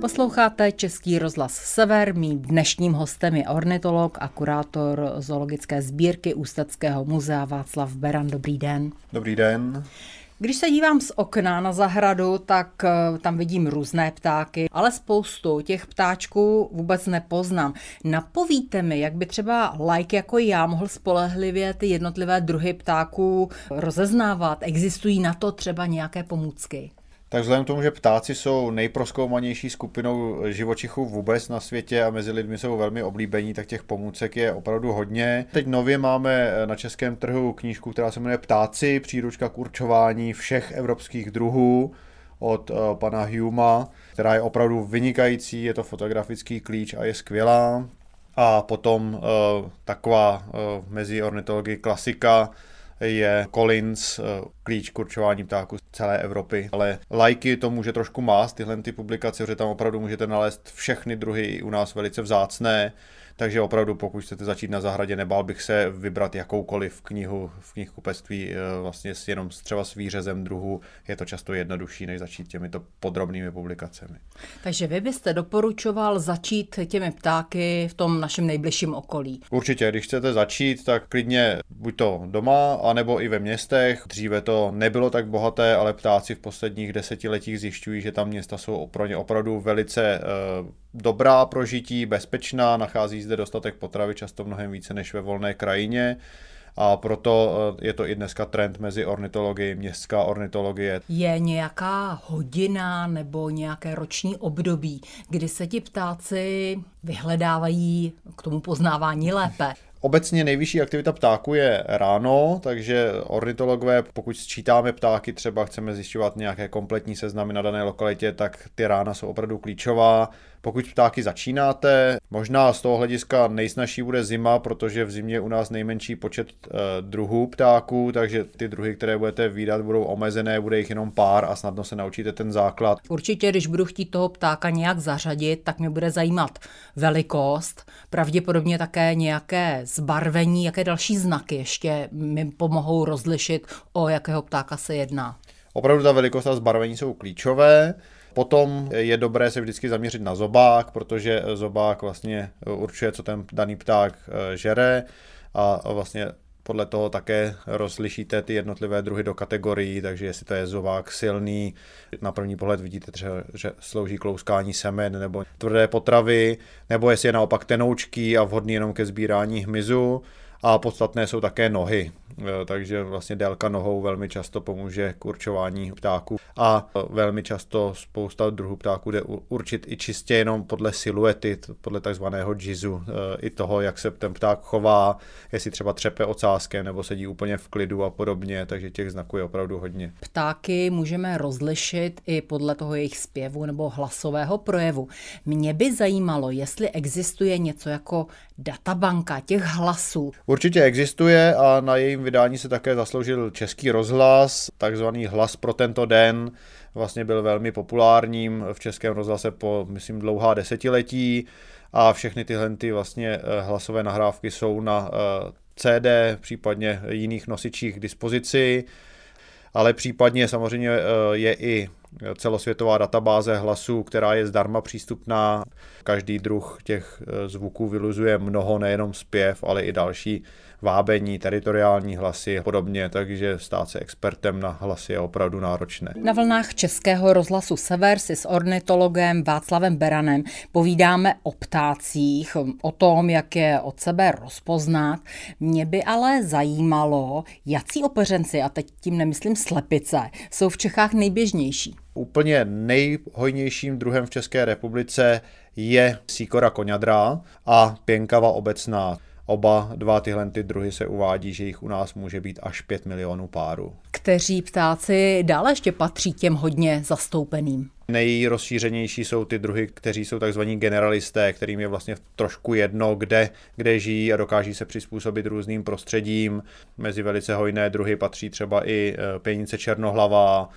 Posloucháte Český rozhlas Sever. Mým dnešním hostem je ornitolog a kurátor zoologické sbírky Ústeckého muzea Václav Beran. Dobrý den. Dobrý den. Když se dívám z okna na zahradu, tak eh, tam vidím různé ptáky, ale spoustu těch ptáčků vůbec nepoznám. Napovíte mi, jak by třeba like jako já mohl spolehlivě ty jednotlivé druhy ptáků rozeznávat? Existují na to třeba nějaké pomůcky? Tak vzhledem k tomu, že ptáci jsou nejproskoumanější skupinou živočichů vůbec na světě a mezi lidmi jsou velmi oblíbení, tak těch pomůcek je opravdu hodně. Teď nově máme na českém trhu knížku, která se jmenuje Ptáci, příručka k určování všech evropských druhů od uh, pana Huma, která je opravdu vynikající, je to fotografický klíč a je skvělá. A potom uh, taková mezi ornitology klasika, je Collins, eh, klíč k určování ptáků z celé Evropy. Ale lajky to může trošku mást, tyhle ty publikace, protože tam opravdu můžete nalézt všechny druhy u nás velice vzácné takže opravdu, pokud chcete začít na zahradě, nebál bych se vybrat jakoukoliv knihu v knihkupectví, eh, vlastně jenom třeba s výřezem druhu, je to často jednodušší, než začít těmito podrobnými publikacemi. Takže vy byste doporučoval začít těmi ptáky v tom našem nejbližším okolí? Určitě, když chcete začít, tak klidně buď to doma, anebo i ve městech. Dříve to nebylo tak bohaté, ale ptáci v posledních desetiletích zjišťují, že tam města jsou pro ně opravdu velice dobrá prožití, bezpečná, nachází zde dostatek potravy, často mnohem více než ve volné krajině a proto eh, je to i dneska trend mezi ornitology, městská ornitologie. Je nějaká hodina nebo nějaké roční období, kdy se ti ptáci vyhledávají k tomu poznávání lépe? Obecně nejvyšší aktivita ptáků je ráno, takže ornitologové, pokud sčítáme ptáky, třeba chceme zjišťovat nějaké kompletní seznamy na dané lokalitě, tak ty rána jsou opravdu klíčová. Pokud ptáky začínáte, možná z toho hlediska nejsnažší bude zima, protože v zimě je u nás nejmenší počet e, druhů ptáků, takže ty druhy, které budete výdat, budou omezené, bude jich jenom pár a snadno se naučíte ten základ. Určitě, když budu chtít toho ptáka nějak zařadit, tak mě bude zajímat velikost, pravděpodobně také nějaké zbarvení, jaké další znaky ještě mi pomohou rozlišit, o jakého ptáka se jedná. Opravdu ta velikost a zbarvení jsou klíčové. Potom je dobré se vždycky zaměřit na zobák, protože zobák vlastně určuje, co ten daný pták eh, žere a vlastně podle toho také rozlišíte ty jednotlivé druhy do kategorií, takže jestli to je zobák silný, na první pohled vidíte třeba, že slouží k louskání semen nebo tvrdé potravy, nebo jestli je naopak tenoučký a vhodný jenom ke sbírání hmyzu, a podstatné jsou také nohy, e, takže vlastně délka nohou velmi často pomůže k určování ptáků a velmi často spousta druhů ptáků jde určit i čistě jenom podle siluety, podle takzvaného jizu, e, i toho, jak se ten pták chová, jestli třeba třepe ocáskem nebo sedí úplně v klidu a podobně, takže těch znaků je opravdu hodně. Ptáky můžeme rozlišit i podle toho jejich zpěvu nebo hlasového projevu. Mě by zajímalo, jestli existuje něco jako databanka těch hlasů. Určitě existuje a na jejím vydání se také zasloužil český rozhlas, takzvaný hlas pro tento den. Vlastně byl velmi populárním v českém rozhlase po, myslím, dlouhá desetiletí a všechny tyhle ty vlastně eh, hlasové nahrávky jsou na eh, CD, případně jiných nosičích k dispozici, ale případně samozřejmě eh, je i celosvětová databáze hlasů, která je zdarma přístupná. Každý druh těch zvuků vyluzuje mnoho, nejenom zpěv, ale i další vábení, teritoriální hlasy a podobně, takže stát se expertem na hlasy je opravdu náročné. Na vlnách Českého rozhlasu Sever si s ornitologem Václavem Beranem povídáme o ptácích, o tom, jak je od sebe rozpoznat. Mě by ale zajímalo, jací opeřenci, a teď tím nemyslím slepice, jsou v Čechách nejběžnější. Úplně nejhojnějším druhem v České republice je síkora koňadra a pěnkava obecná. Oba dva tyhle ty druhy se uvádí, že jich u nás může být až 5 milionů párů. Kteří ptáci dále ještě patří těm hodně zastoupeným? Nejrozšířenější jsou ty druhy, kteří jsou takzvaní generalisté, kterým je vlastně trošku jedno, kde, kde žijí a dokáží se přizpůsobit různým prostředím. Mezi velice hojné druhy patří třeba i e, pěnice černohlava,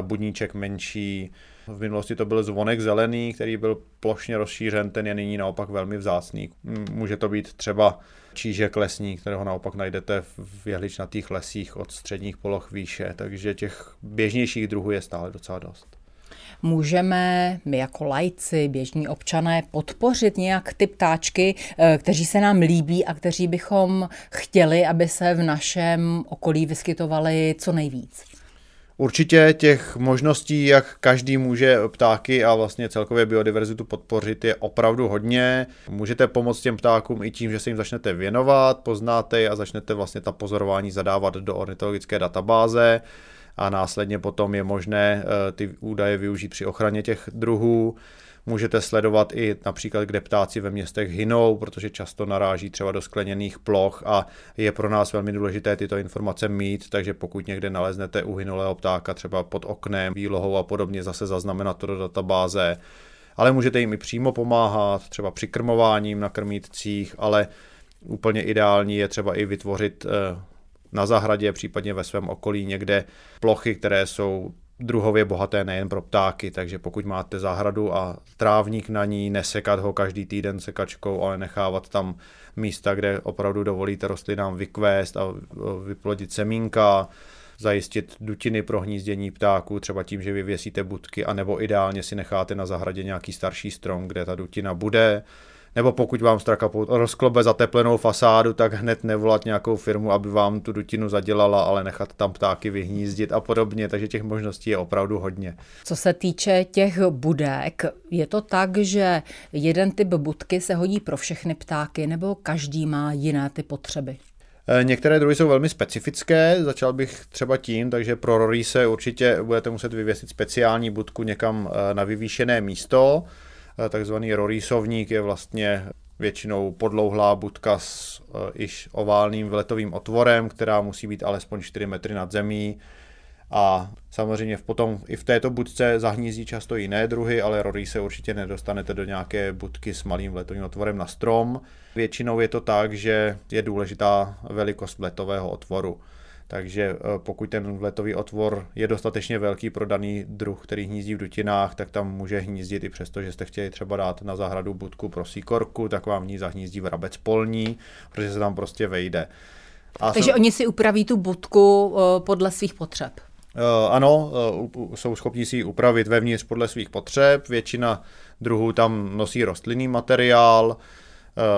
budníček menší, v minulosti to byl zvonek zelený, který byl plošně rozšířen, ten je nyní naopak velmi vzácný. Může to být třeba čížek lesní, kterého naopak najdete v jehličnatých lesích od středních poloh výše, takže těch běžnějších druhů je stále docela dost. Můžeme my jako lajci, běžní občané podpořit nějak ty ptáčky, eh, kteří se nám líbí a kteří bychom chtěli, aby se v našem okolí vyskytovali co nejvíc? Určitě těch možností, jak každý může ptáky a vlastně celkově biodiverzitu podpořit, je opravdu hodně. Můžete pomoct těm ptákům i tím, že se jim začnete věnovat, poznáte je a začnete vlastně ta pozorování zadávat do ornitologické databáze a následně potom je možné eh, ty údaje využít při ochraně těch druhů. Můžete sledovat i například, kde ptáci ve městech hynou, protože často naráží třeba do skleněných ploch a je pro nás velmi důležité tyto informace mít, takže pokud někde naleznete uhynulého ptáka třeba pod oknem, výlohou a podobně, zase zaznamenat to do databáze. Ale můžete jim i přímo pomáhat, třeba při krmováním na krmítcích, ale úplně ideální je třeba i vytvořit eh, na zahradě, případně ve svém okolí někde plochy, které jsou druhově bohaté nejen pro ptáky, takže pokud máte zahradu a trávník na ní, nesekat ho každý týden sekačkou, ale nechávat tam místa, kde opravdu dovolíte rostlinám vykvést a vyplodit semínka, zajistit dutiny pro hnízdění ptáků, třeba tím, že vyvěsíte budky, anebo ideálně si necháte na zahradě nějaký starší strom, kde ta dutina bude nebo pokud vám straka rozklobe zateplenou fasádu, tak hned nevolat nějakou firmu, aby vám tu dutinu zadělala, ale nechat tam ptáky vyhnízdit a podobně, takže těch možností je opravdu hodně. Co se týče těch budek, je to tak, že jeden typ budky se hodí pro všechny ptáky, nebo každý má jiné ty potřeby? Eh, některé druhy jsou velmi specifické, začal bych třeba tím, takže pro rory se určitě budete muset vyvěsit speciální budku někam eh, na vyvýšené místo. Eh, takzvaný rorísovník je vlastně většinou podlouhlá budka s uh, iž oválným vletovým otvorem, která musí být alespoň 4 metry nad zemí. A samozřejmě potom i v této budce zahnízdí často jiné druhy, ale rorí se určitě nedostanete do nějaké budky s malým vletovým otvorem na strom. Většinou je to tak, že je důležitá velikost vletového otvoru. Takže eh, pokud ten vletový otvor je dostatečně velký pro daný druh, který hnízdí v dutinách, tak tam může hnízdit i přesto, že jste chtěli třeba dát na zahradu budku pro síkorku, tak vám v ní zahnízdí vrabec polní, protože se tam prostě vejde. A Takže jsou... oni si upraví tu budku eh, podle svých potřeb. Uh, ano, jsou schopni si ji upravit vevnitř podle svých potřeb. Většina druhů tam nosí rostlinný materiál, Eh,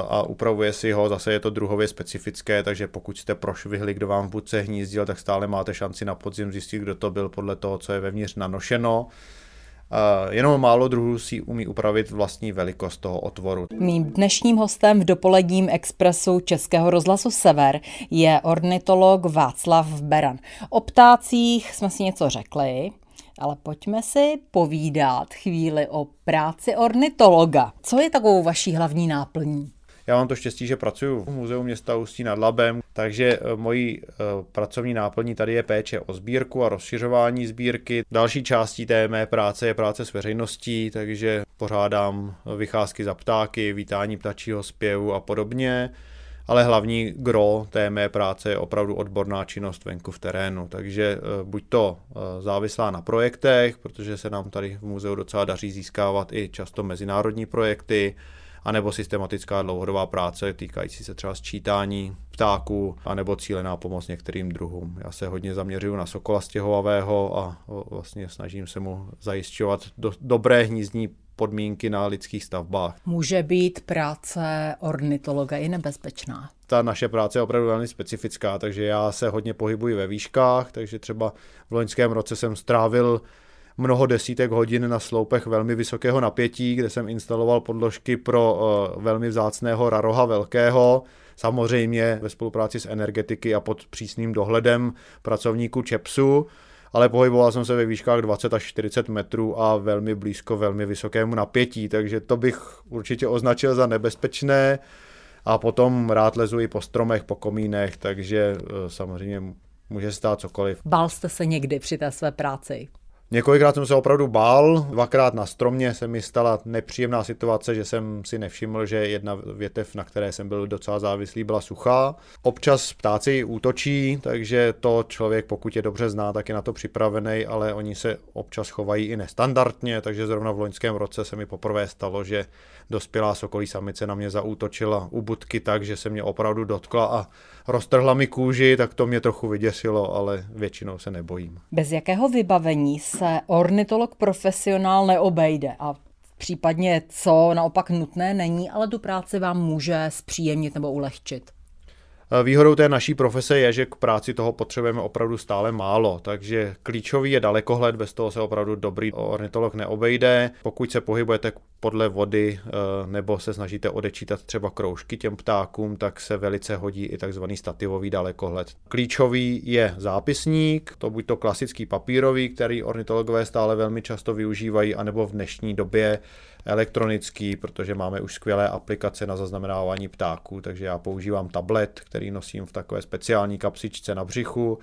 a upravuje si ho, zase je to druhově specifické, takže pokud jste prošvihli, kdo vám v budce hnízdil, tak stále máte šanci na podzim zjistit, kdo to byl podle toho, co je vevnitř nanošeno. Uh, jenom málo druhů si umí upravit vlastní velikost toho otvoru. Mým dnešním hostem v dopoledním expresu Českého rozhlasu Sever je ornitolog Václav Beran. O ptácích jsme si něco řekli, ale pojďme si povídat chvíli o práci ornitologa. Co je takovou vaší hlavní náplní? Já mám to štěstí, že pracuji v Muzeu města Ústí nad Labem, takže eh, mojí eh, pracovní náplní tady je péče o sbírku a rozšiřování sbírky. Další částí té mé práce je práce s veřejností, takže pořádám vycházky za ptáky, vítání ptačího zpěvu a podobně ale hlavní gro té mé práce je opravdu odborná činnost venku v terénu, takže eh, buď to eh, závislá na projektech, protože se nám tady v muzeu docela daří získávat i často mezinárodní projekty, anebo systematická dlouhodobá práce týkající se třeba sčítání ptáků, anebo cílená pomoc některým druhům. Já se hodně zaměřuju na sokola stěhovavého a vlastně snažím se mu zajišťovat do, dobré hnízdní podmínky na lidských stavbách. Může být práce ornitologa i nebezpečná? Ta naše práce je opravdu velmi specifická, takže já se hodně pohybuji ve výškách, takže třeba v loňském roce jsem strávil mnoho desítek hodin na sloupech velmi vysokého napětí, kde jsem instaloval podložky pro uh, velmi vzácného raroha velkého, samozřejmě ve spolupráci s energetiky a pod přísným dohledem pracovníků ČEPSu ale pohyboval jsem se ve výškách 20 až 40 metrů a velmi blízko velmi vysokému napětí, takže to bych určitě označil za nebezpečné. A potom rád lezu i po stromech, po komínech, takže eh, samozřejmě může stát cokoliv. Bál jste se někdy při té své práci? Několikrát jsem se opravdu bál, dvakrát na stromě se mi stala nepříjemná situace, že jsem si nevšiml, že jedna větev, na které jsem byl docela závislý, byla suchá. Občas ptáci útočí, takže to člověk, pokud je dobře zná, tak je na to připravený, ale oni se občas chovají i nestandardně, takže zrovna v loňském roce se mi poprvé stalo, že dospělá sokolí samice na mě zaútočila u budky tak, že se mě opravdu dotkla a roztrhla mi kůži, tak to mě trochu vyděsilo, ale většinou se nebojím. Bez jakého vybavení se ornitolog profesionál neobejde a případně co naopak nutné není, ale tu práci vám může zpříjemnit nebo ulehčit. Výhodou té naší profese je, že k práci toho potřebujeme opravdu stále málo, takže klíčový je dalekohled, bez toho se opravdu dobrý ornitolog neobejde. Pokud se pohybujete podle vody eh, nebo se snažíte odečítat třeba kroužky těm ptákům, tak se velice hodí i takzvaný stativový dalekohled. Klíčový je zápisník, to buď to klasický papírový, který ornitologové stále velmi často využívají, anebo v dnešní době elektronický, protože máme už skvělé aplikace na zaznamenávání ptáků, takže já používám tablet, který nosím v takové speciální kapsičce na břichu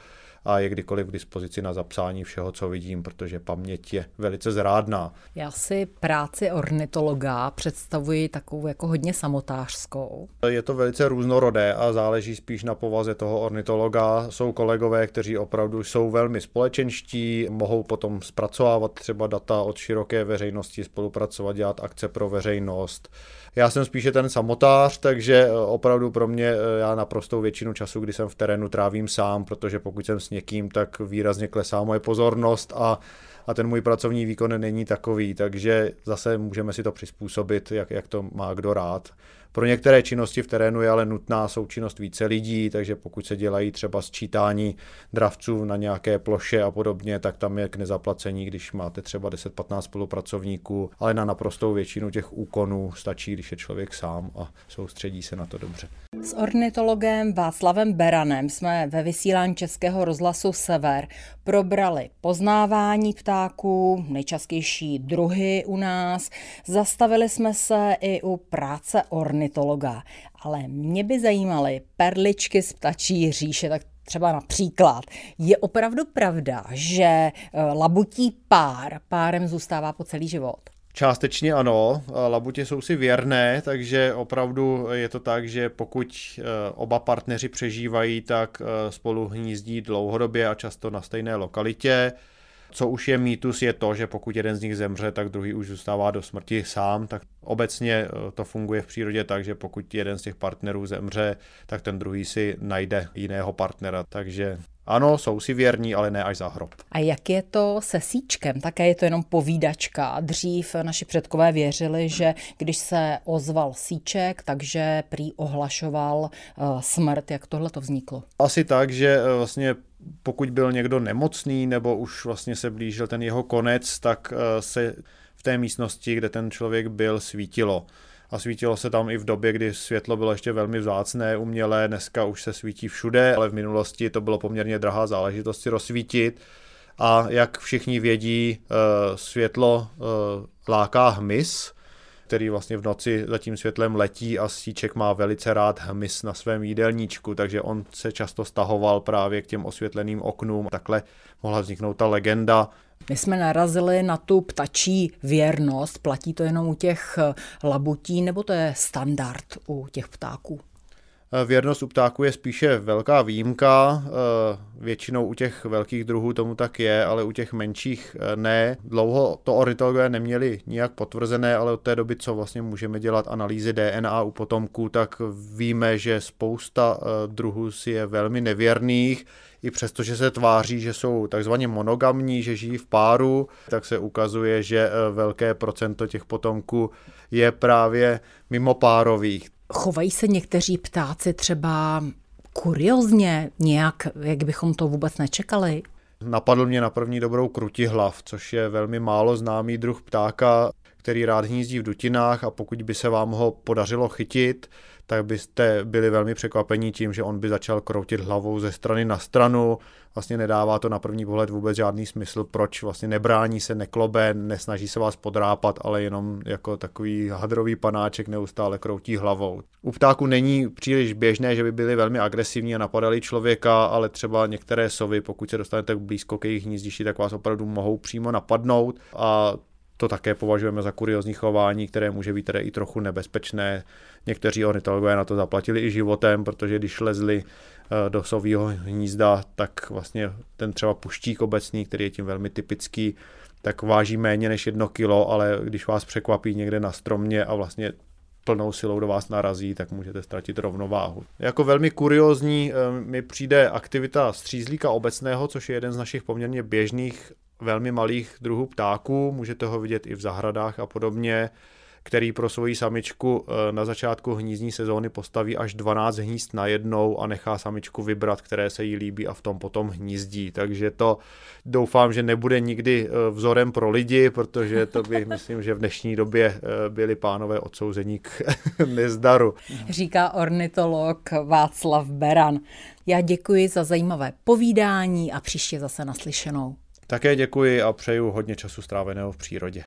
a je kdykoliv k dispozici na zapsání všeho, co vidím, protože paměť je velice zrádná. Já si práci ornitologa představuji takovou jako hodně samotářskou. Je to velice různorodé a záleží spíš na povaze toho ornitologa. Jsou kolegové, kteří opravdu jsou velmi společenští, mohou potom zpracovávat třeba data od široké veřejnosti, spolupracovat, dělat akce pro veřejnost já jsem spíše ten samotář, takže eh, opravdu pro mě eh, já naprostou většinu času, kdy jsem v terénu, trávím sám, protože pokud jsem s někým, tak výrazně klesá moje pozornost a a ten můj pracovní výkon není takový, takže zase můžeme si to přizpůsobit, jak, jak to má kdo rád. Pro některé činnosti v terénu je ale nutná součinnost více lidí, takže pokud se dělají třeba sčítání dravců na nějaké ploše a podobně, tak tam je k nezaplacení, když máte třeba 10-15 spolupracovníků, ale na naprostou většinu těch úkonů stačí, když je člověk sám a soustředí se na to dobře. S ornitologem Václavem Beranem jsme ve vysílání Českého rozhlasu Sever probrali poznávání ptáků, nejčastější druhy u nás, zastavili jsme se i u práce ornitologa, ale mě by zajímaly perličky z ptačí říše, tak třeba například. Je opravdu pravda, že eh, labutí pár párem zůstává po celý život? Částečně ano, labutě jsou si věrné, takže opravdu je to tak, že pokud eh, oba partneři přežívají, tak eh, spolu hnízdí dlouhodobě a často na stejné lokalitě. Co už je mýtus, je to, že pokud jeden z nich zemře, tak druhý už zůstává do smrti sám. Tak obecně eh, to funguje v přírodě tak, že pokud jeden z těch partnerů zemře, tak ten druhý si najde jiného partnera. Takže ano, jsou si věrní, ale ne až za hrob. A jak je to se síčkem? Také je to jenom povídačka. Dřív naši předkové věřili, že když se ozval síček, takže prý ohlašoval uh, smrt. Jak tohle to vzniklo? Asi tak, že uh, vlastně pokud byl někdo nemocný nebo už vlastně se blížil ten jeho konec, tak uh, se v té místnosti, kde ten člověk byl, svítilo a svítilo se tam i v době, kdy světlo bylo ještě velmi vzácné, umělé, dneska už se svítí všude, ale v minulosti to bylo poměrně drahá záležitost si rozsvítit a jak všichni vědí, eh, světlo eh, láká hmyz, který vlastně v noci za tím světlem letí a síček má velice rád hmyz na svém jídelníčku, takže on se často stahoval právě k těm osvětleným oknům. Takhle mohla vzniknout ta legenda, my jsme narazili na tu ptačí věrnost. Platí to jenom u těch labutí, nebo to je standard u těch ptáků? Eh, věrnost u ptáků je spíše velká výjimka, eh, většinou u těch velkých druhů tomu tak je, ale u těch menších ne. Dlouho to ornitologové neměli nijak potvrzené, ale od té doby, co vlastně můžeme dělat analýzy DNA u potomků, tak víme, že spousta druhů si je velmi nevěrných, i přesto, že se tváří, že jsou takzvaně monogamní, že žijí v páru, tak se ukazuje, že eh, velké procento těch potomků je právě mimo párových. Chovají se někteří ptáci třeba kuriozně, nějak, jak bychom to vůbec nečekali? Napadl mě na první dobrou krutihlav, což je velmi málo známý druh ptáka, který rád hnízdí v dutinách a pokud by se vám ho podařilo chytit, tak byste byli velmi překvapení tím, že on by začal kroutit hlavou ze strany na stranu. Vlastně nedává to na první pohled vůbec žádný smysl, proč vlastně nebrání se, neklobe, nesnaží se vás podrápat, ale jenom jako takový hadrový panáček neustále kroutí hlavou. U ptáku není příliš běžné, že by byli velmi agresivní a napadali člověka, ale třeba některé sovy, pokud se dostanete blízko ke jejich hnízdišti, tak vás opravdu mohou přímo napadnout a to také považujeme za kuriozní chování, které může být tedy i trochu nebezpečné. Někteří ornitologové na to zaplatili i životem, protože když lezli eh, do sového hnízda, tak vlastně ten třeba puštík obecný, který je tím velmi typický, tak váží méně než jedno kilo, ale když vás překvapí někde na stromě a vlastně plnou silou do vás narazí, tak můžete ztratit rovnováhu. Jako velmi kuriozní eh, mi přijde aktivita střízlíka obecného, což je jeden z našich poměrně běžných velmi malých druhů ptáků, můžete ho vidět i v zahradách a podobně který pro svoji samičku eh, na začátku hnízdní sezóny postaví až 12 hnízd na jednou a nechá samičku vybrat, které se jí líbí a v tom potom hnízdí. Takže to doufám, že nebude nikdy eh, vzorem pro lidi, protože to by, myslím, že v dnešní době eh, byli pánové odsouzení k nezdaru. Říká ornitolog Václav Beran. Já děkuji za zajímavé povídání a příště zase naslyšenou. Také děkuji a přeju hodně času stráveného v přírodě.